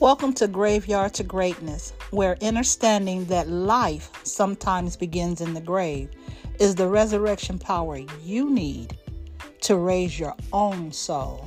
Welcome to Graveyard to Greatness, where understanding that life sometimes begins in the grave is the resurrection power you need to raise your own soul.